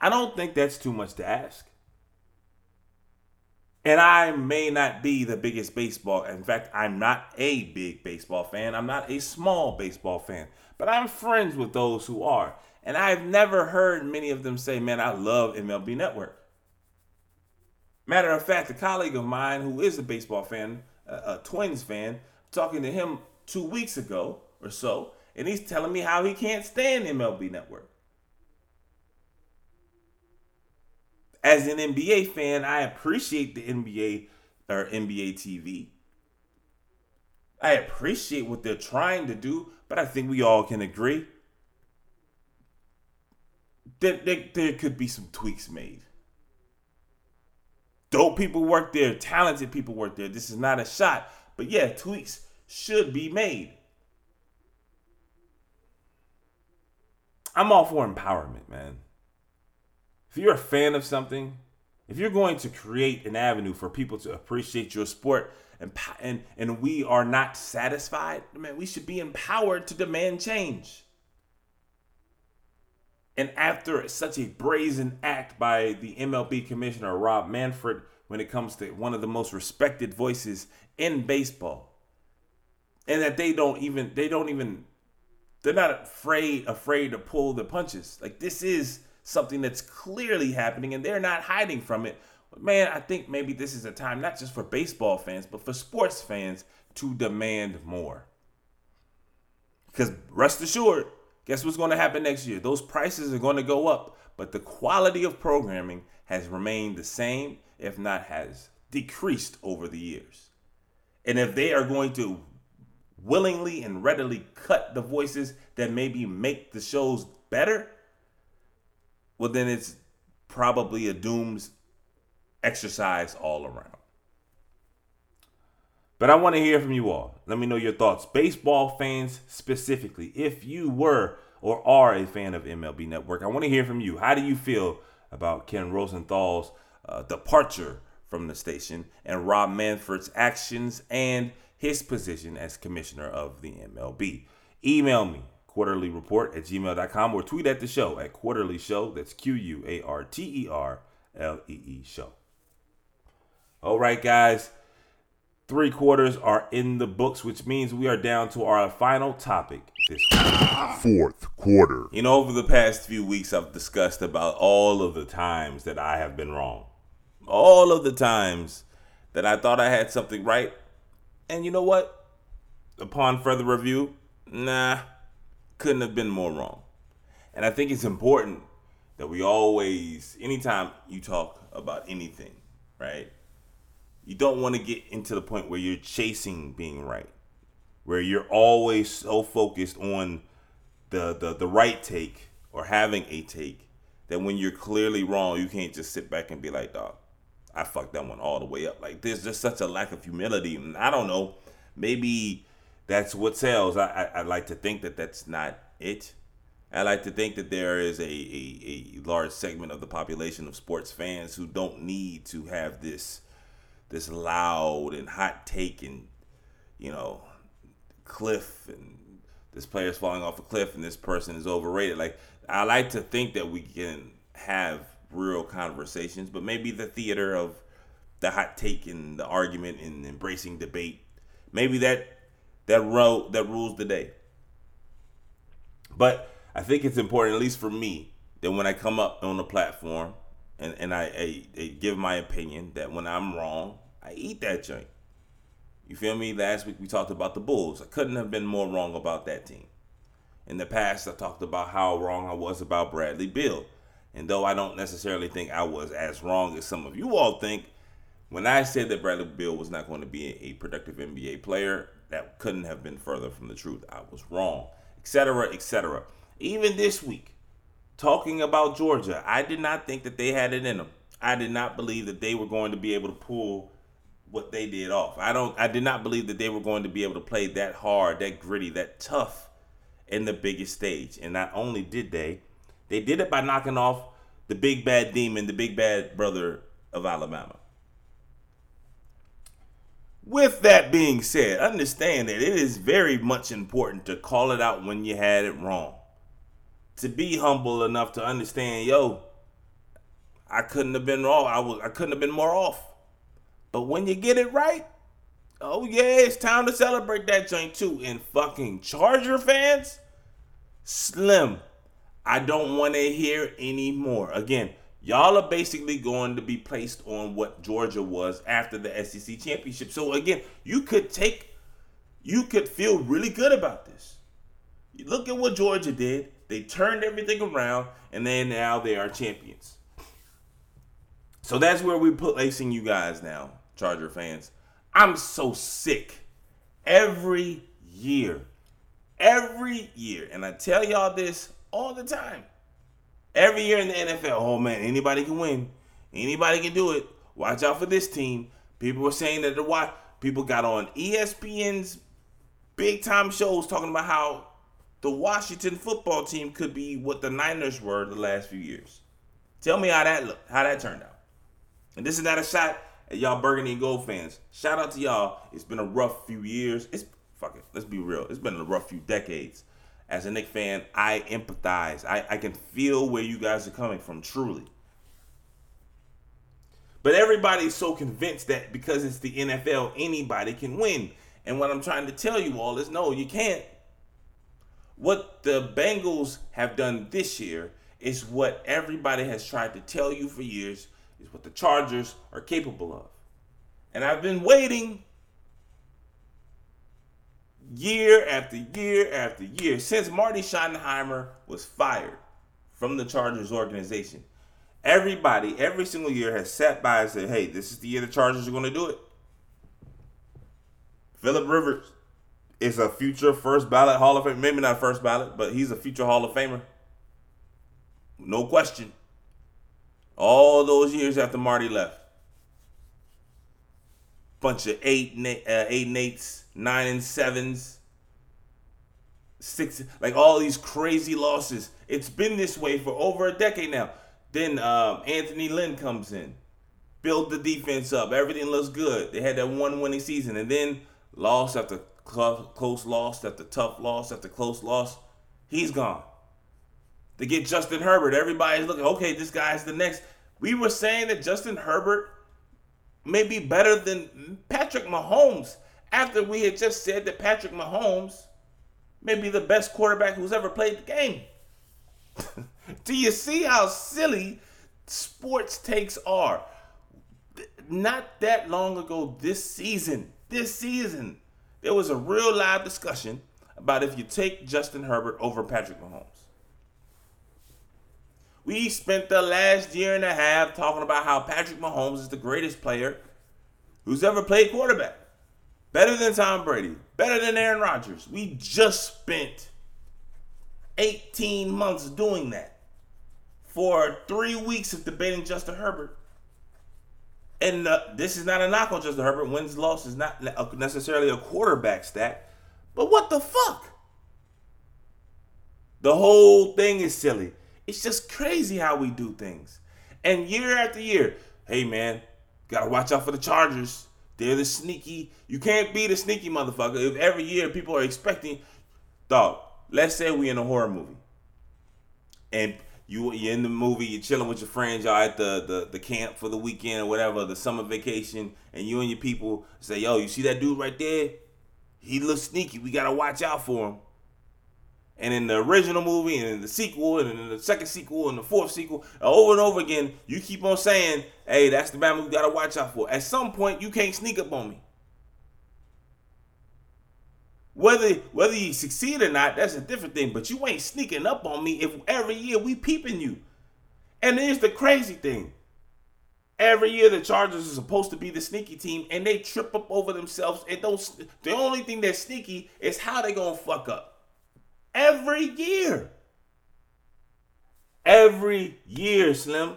I don't think that's too much to ask. And I may not be the biggest baseball. In fact, I'm not a big baseball fan. I'm not a small baseball fan. But I'm friends with those who are. And I've never heard many of them say, man, I love MLB Network. Matter of fact, a colleague of mine who is a baseball fan, a, Twins fan, talking to him two weeks ago or so, and he's telling me how he can't stand MLB Network. As an NBA fan, I appreciate the NBA or NBA TV. I appreciate what they're trying to do, but I think we all can agree there, there could be some tweaks made. Dope people work there, talented people work there. This is not a shot, but yeah, tweaks should be made. I'm all for empowerment, man. If you're a fan of something, if you're going to create an avenue for people to appreciate your sport and and and we are not satisfied, man, we should be empowered to demand change. And after such a brazen act by the MLB commissioner, Rob Manfred, when it comes to one of the most respected voices in baseball, and that they don't even, they don't even, they're not afraid, afraid to pull the punches. Like this is something that's clearly happening and they're not hiding from it. But man, I think maybe this is a time not just for baseball fans, but for sports fans to demand more. Because rest assured, Guess what's going to happen next year? Those prices are going to go up, but the quality of programming has remained the same, if not has decreased over the years. And if they are going to willingly and readily cut the voices that maybe make the shows better, well, then it's probably a dooms exercise all around. But I want to hear from you all. Let me know your thoughts. Baseball fans specifically, if you were or are a fan of MLB Network, I want to hear from you. How do you feel about Ken Rosenthal's uh, departure from the station and Rob Manfred's actions and his position as commissioner of the MLB? Email me, Quarter-Lee Report at gmail.com, or tweet at the show at quarterly show. That's Q U A R T E R L E E show. All right, guys. Three quarters are in the books, which means we are down to our final topic this week. Fourth quarter. You know, over the past few weeks, I've discussed about all of the times that I have been wrong. All of the times that I thought I had something right. And you know what? Upon further review, nah, couldn't have been more wrong. And I think it's important that we always, anytime you talk about anything, right? you don't want to get into the point where you're chasing being right, where you're always so focused on the the, the right take or having a take that when you're clearly wrong, you can't just sit back and be like, dog, I fucked that one all the way up. Like there's just such a lack of humility. And I don't know, maybe that's what sells. I, I, I like to think that that's not it. I like to think that there is a, a, a large segment of the population of sports fans who don't need to have this this loud and hot take and you know cliff and this player's falling off a cliff and this person is overrated. Like I like to think that we can have real conversations, but maybe the theater of the hot take and the argument and embracing debate, maybe that that ro- that rules the day. But I think it's important, at least for me, that when I come up on the platform and, and I, I, I give my opinion, that when I'm wrong, I eat that joint. You feel me? Last week we talked about the Bulls. I couldn't have been more wrong about that team. In the past, I talked about how wrong I was about Bradley Beal. And though I don't necessarily think I was as wrong as some of you all think, when I said that Bradley Beal was not going to be a productive NBA player, that couldn't have been further from the truth. I was wrong, etc., etc. Even this week, talking about Georgia, I did not think that they had it in them. I did not believe that they were going to be able to pull what they did off. I don't I did not believe that they were going to be able to play that hard, that gritty, that tough in the biggest stage. And not only did they, they did it by knocking off the big bad demon, the big bad brother of Alabama. With that being said, understand that it is very much important to call it out when you had it wrong to be humble enough to understand, yo, I couldn't have been wrong. I was I couldn't have been more off. But when you get it right, oh yeah, it's time to celebrate that joint too. And fucking Charger fans, slim. I don't want to hear anymore. Again, y'all are basically going to be placed on what Georgia was after the SEC championship. So again, you could take, you could feel really good about this. Look at what Georgia did. They turned everything around, and then now they are champions. So that's where we're placing you guys now, Charger fans. I'm so sick every year. Every year. And I tell y'all this all the time. Every year in the NFL, oh man, anybody can win. Anybody can do it. Watch out for this team. People were saying that the watch people got on ESPN's big time shows talking about how the Washington football team could be what the Niners were the last few years. Tell me how that looked, how that turned out. And this is not a shot at y'all Burgundy and Gold fans. Shout out to y'all. It's been a rough few years. It's fuck it. Let's be real. It's been a rough few decades. As a Knick fan, I empathize. I, I can feel where you guys are coming from, truly. But everybody's so convinced that because it's the NFL, anybody can win. And what I'm trying to tell you all is no, you can't. What the Bengals have done this year is what everybody has tried to tell you for years is what the Chargers are capable of. And I've been waiting year after year after year since Marty Schottenheimer was fired from the Chargers organization. Everybody, every single year, has sat by and said, hey, this is the year the Chargers are going to do it. Philip Rivers is a future first ballot Hall of Fame. Maybe not first ballot, but he's a future Hall of Famer. No question. All those years after Marty left. Bunch of eight, uh, eight eights, nine and sevens, six, like all these crazy losses. It's been this way for over a decade now. Then um, Anthony Lynn comes in, build the defense up. Everything looks good. They had that one winning season, and then loss after close loss after tough loss after close loss. He's gone. They get Justin Herbert. Everybody's looking, okay, this guy's the next. We were saying that Justin Herbert may be better than Patrick Mahomes after we had just said that Patrick Mahomes may be the best quarterback who's ever played the game. Do you see how silly sports takes are? Not that long ago, this season, this season, there was a real live discussion about if you take Justin Herbert over Patrick Mahomes. We spent the last year and a half talking about how Patrick Mahomes is the greatest player who's ever played quarterback. Better than Tom Brady, better than Aaron Rodgers. We just spent 18 months doing that. For three weeks of debating Justin Herbert. And uh, this is not a knock on Justin Herbert. Wins loss is not necessarily a quarterback stat. But what the fuck? The whole thing is silly. It's just crazy how we do things. And year after year, hey man, gotta watch out for the Chargers. They're the sneaky. You can't be the sneaky motherfucker if every year people are expecting. Dog, let's say we in a horror movie, and you you're in the movie, you're chilling with your friends, y'all at the, the the camp for the weekend or whatever, the summer vacation, and you and your people say, "Yo, you see that dude right there? He looks sneaky. We gotta watch out for him." And in the original movie and in the sequel and in the second sequel and the fourth sequel uh, over and over again you keep on saying hey that's the batman we gotta watch out for at some point you can't sneak up on me whether whether you succeed or not that's a different thing but you ain't sneaking up on me if every year we peeping you and here's the crazy thing Every year the Chargers are supposed to be the sneaky team, and they trip up over themselves. And don't. The only thing that's sneaky is how they gonna fuck up. Every year. Every year, Slim.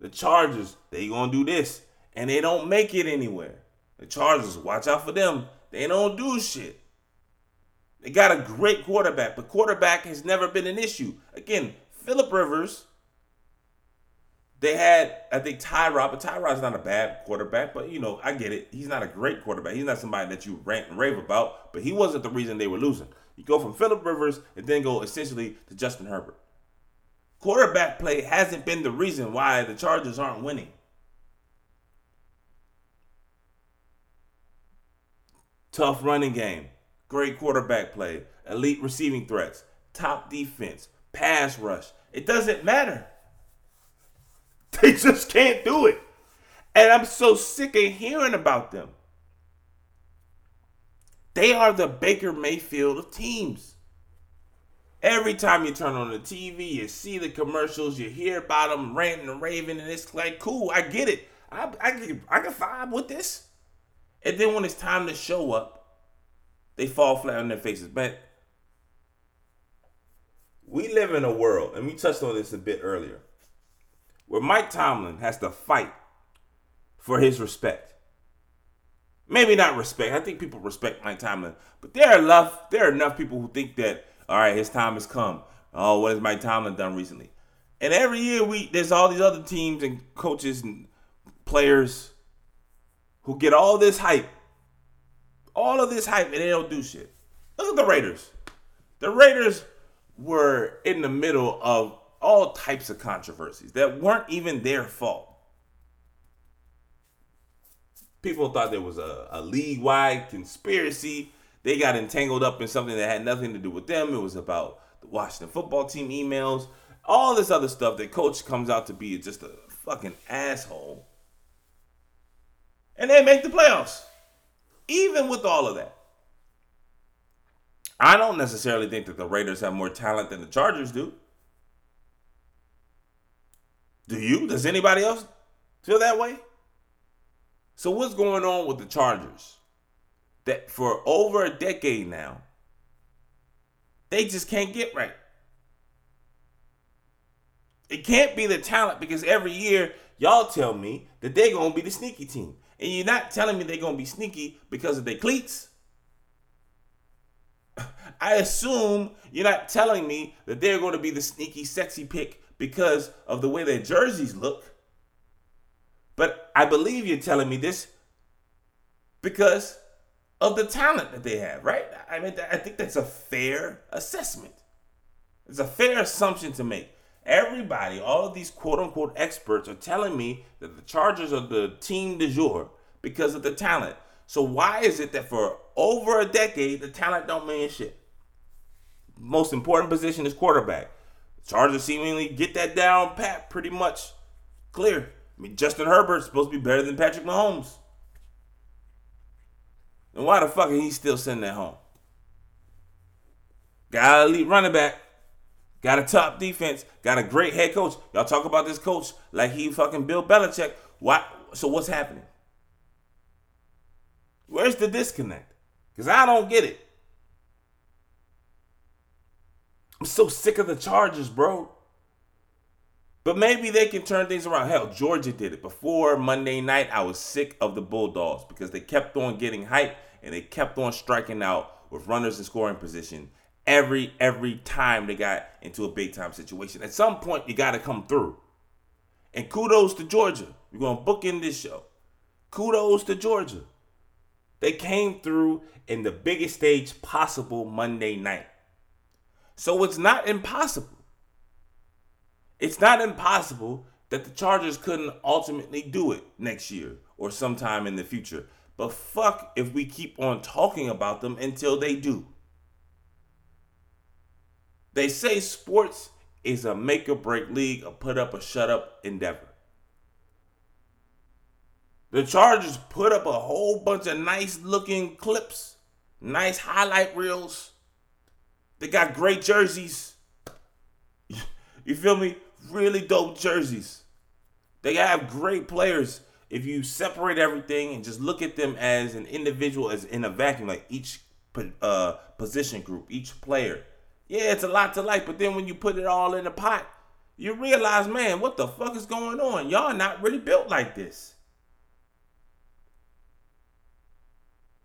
The Chargers, they gonna do this. And they don't make it anywhere. The Chargers, watch out for them. They don't do shit. They got a great quarterback, but quarterback has never been an issue. Again, Philip Rivers. They had, I think, Tyrod, but Tyrod's not a bad quarterback, but you know, I get it. He's not a great quarterback. He's not somebody that you rant and rave about, but he wasn't the reason they were losing. You go from Philip Rivers and then go essentially to Justin Herbert. Quarterback play hasn't been the reason why the Chargers aren't winning. Tough running game, great quarterback play, elite receiving threats, top defense, pass rush. It doesn't matter. They just can't do it. And I'm so sick of hearing about them. They are the Baker Mayfield of teams. Every time you turn on the TV, you see the commercials, you hear about them ranting and raving, and it's like, cool, I get it. I, I, I can vibe with this. And then when it's time to show up, they fall flat on their faces. But we live in a world, and we touched on this a bit earlier, where Mike Tomlin has to fight for his respect. Maybe not respect. I think people respect Mike Tomlin, but there are enough there are enough people who think that all right, his time has come. Oh, what has Mike Tomlin done recently? And every year we there's all these other teams and coaches and players who get all this hype, all of this hype, and they don't do shit. Look at the Raiders. The Raiders were in the middle of all types of controversies that weren't even their fault people thought there was a, a league wide conspiracy. They got entangled up in something that had nothing to do with them. It was about the Washington football team emails, all this other stuff that coach comes out to be just a fucking asshole. And they make the playoffs. Even with all of that. I don't necessarily think that the Raiders have more talent than the Chargers do. Do you? Does anybody else feel that way? So what's going on with the Chargers? That for over a decade now, they just can't get right. It can't be the talent because every year y'all tell me that they're gonna be the sneaky team. And you're not telling me they're gonna be sneaky because of their cleats. I assume you're not telling me that they're to be the sneaky, sexy pick because of the way their jerseys look. But I believe you're telling me this because of the talent that they have, right? I mean, I think that's a fair assessment. It's a fair assumption to make. Everybody, all of these quote unquote experts are telling me that the Chargers are the team de jour because of the talent. So why is it that for over a decade the talent don't mean shit? Most important position is quarterback. Chargers seemingly get that down pat pretty much clear. I mean, Justin Herbert's supposed to be better than Patrick Mahomes. And why the fuck is he still sitting at home? Got an elite running back. Got a top defense. Got a great head coach. Y'all talk about this coach like he fucking Bill Belichick. Why? So what's happening? Where's the disconnect? Because I don't get it. I'm so sick of the Chargers, bro. But maybe they can turn things around. Hell, Georgia did it. Before Monday night, I was sick of the Bulldogs because they kept on getting hype and they kept on striking out with runners in scoring position every every time they got into a big time situation. At some point, you got to come through. And kudos to Georgia. We're going to book in this show. Kudos to Georgia. They came through in the biggest stage possible Monday night. So it's not impossible. It's not impossible that the Chargers couldn't ultimately do it next year or sometime in the future. But fuck if we keep on talking about them until they do. They say sports is a make or break league, a put up or shut up endeavor. The Chargers put up a whole bunch of nice looking clips, nice highlight reels. They got great jerseys. You feel me? Really dope jerseys. They have great players. If you separate everything and just look at them as an individual, as in a vacuum, like each uh, position group, each player, yeah, it's a lot to like. But then when you put it all in a pot, you realize, man, what the fuck is going on? Y'all not really built like this.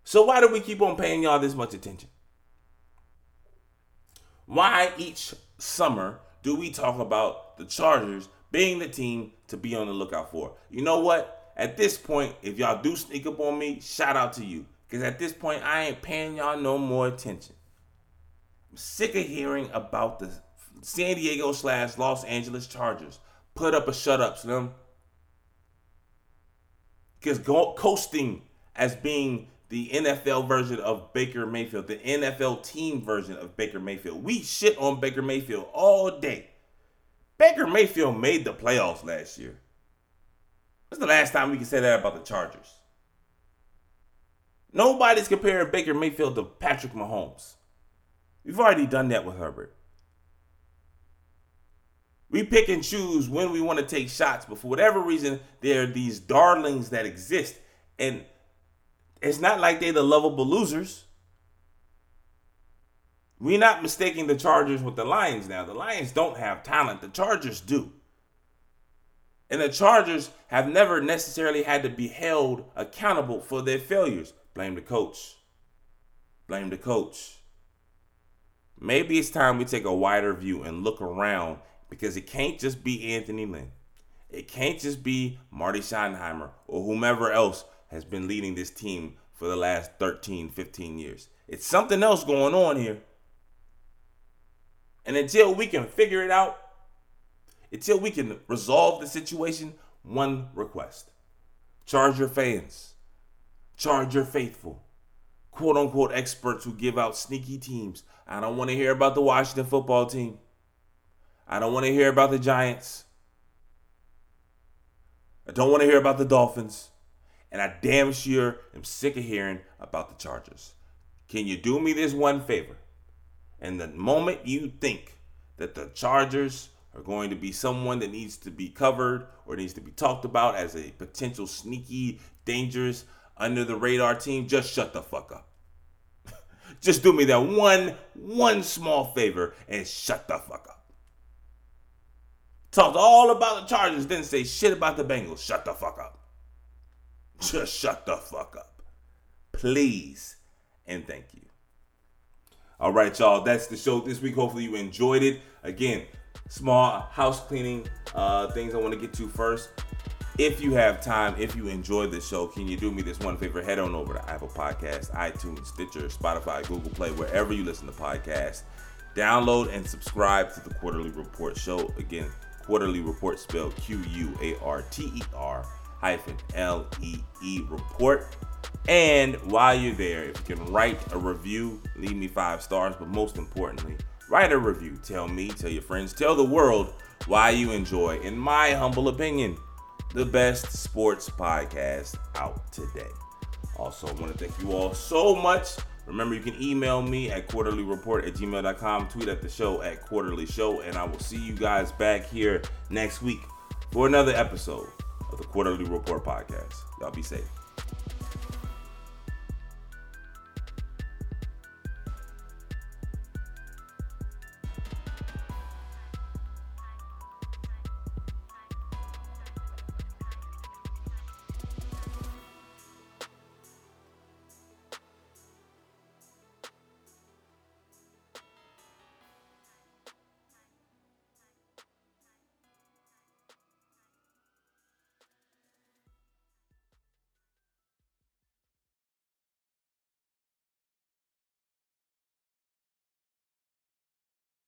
So why do we keep on paying y'all this much attention? Why each summer do we talk about the Chargers being the team to be on the lookout for? You know what? At this point, if y'all do sneak up on me, shout out to you. Because at this point, I ain't paying y'all no more attention. I'm sick of hearing about the San Diego slash Los Angeles Chargers. Put up a shut up, Slim. Because coasting as being the NFL version of Baker Mayfield, the NFL team version of Baker Mayfield. We shit on Baker Mayfield all day. Baker Mayfield made the playoffs last year. When's the last time we can say that about the Chargers? Nobody's comparing Baker Mayfield to Patrick Mahomes. We've already done that with Herbert. We pick and choose when we want to take shots, but for whatever reason, there are these darlings that exist. And it's not like they're the lovable losers. We're not mistaking the Chargers with the Lions now. The Lions don't have talent, the Chargers do. And the Chargers have never necessarily had to be held accountable for their failures. Blame the coach. Blame the coach. Maybe it's time we take a wider view and look around because it can't just be Anthony Lynn. It can't just be Marty Schottenheimer or whomever else has been leading this team for the last 13, 15 years. It's something else going on here. And until we can figure it out, until we can resolve the situation, one request charge your fans, charge your faithful, quote unquote experts who give out sneaky teams. I don't want to hear about the Washington football team. I don't want to hear about the Giants. I don't want to hear about the Dolphins. And I damn sure am sick of hearing about the Chargers. Can you do me this one favor? And the moment you think that the Chargers are going to be someone that needs to be covered or needs to be talked about as a potential sneaky, dangerous, under the radar team, just shut the fuck up. just do me that one, one small favor and shut the fuck up. Talked all about the Chargers, didn't say shit about the Bengals. Shut the fuck up. Just shut the fuck up. Please and thank you. All right, y'all. That's the show this week. Hopefully, you enjoyed it. Again, small house cleaning uh, things I want to get to first. If you have time, if you enjoyed the show, can you do me this one favor? Head on over to Apple Podcasts, iTunes, Stitcher, Spotify, Google Play, wherever you listen to podcasts. Download and subscribe to the Quarter-Lee Report show. Again, Quarter-Lee Report spelled Q U A R T E R hyphen L E E report. And while you're there, if you can write a review, leave me five stars, but most importantly, write a review. Tell me, tell your friends, tell the world why you enjoy, in my humble opinion, the best sports podcast out today. Also, I want to thank you all so much. Remember, you can email me at quarterlyreport at gmail.com, tweet at the show at quarterly show, and I will see you guys back here next week for another episode of the Quarter-Lee Report podcast. Y'all be safe.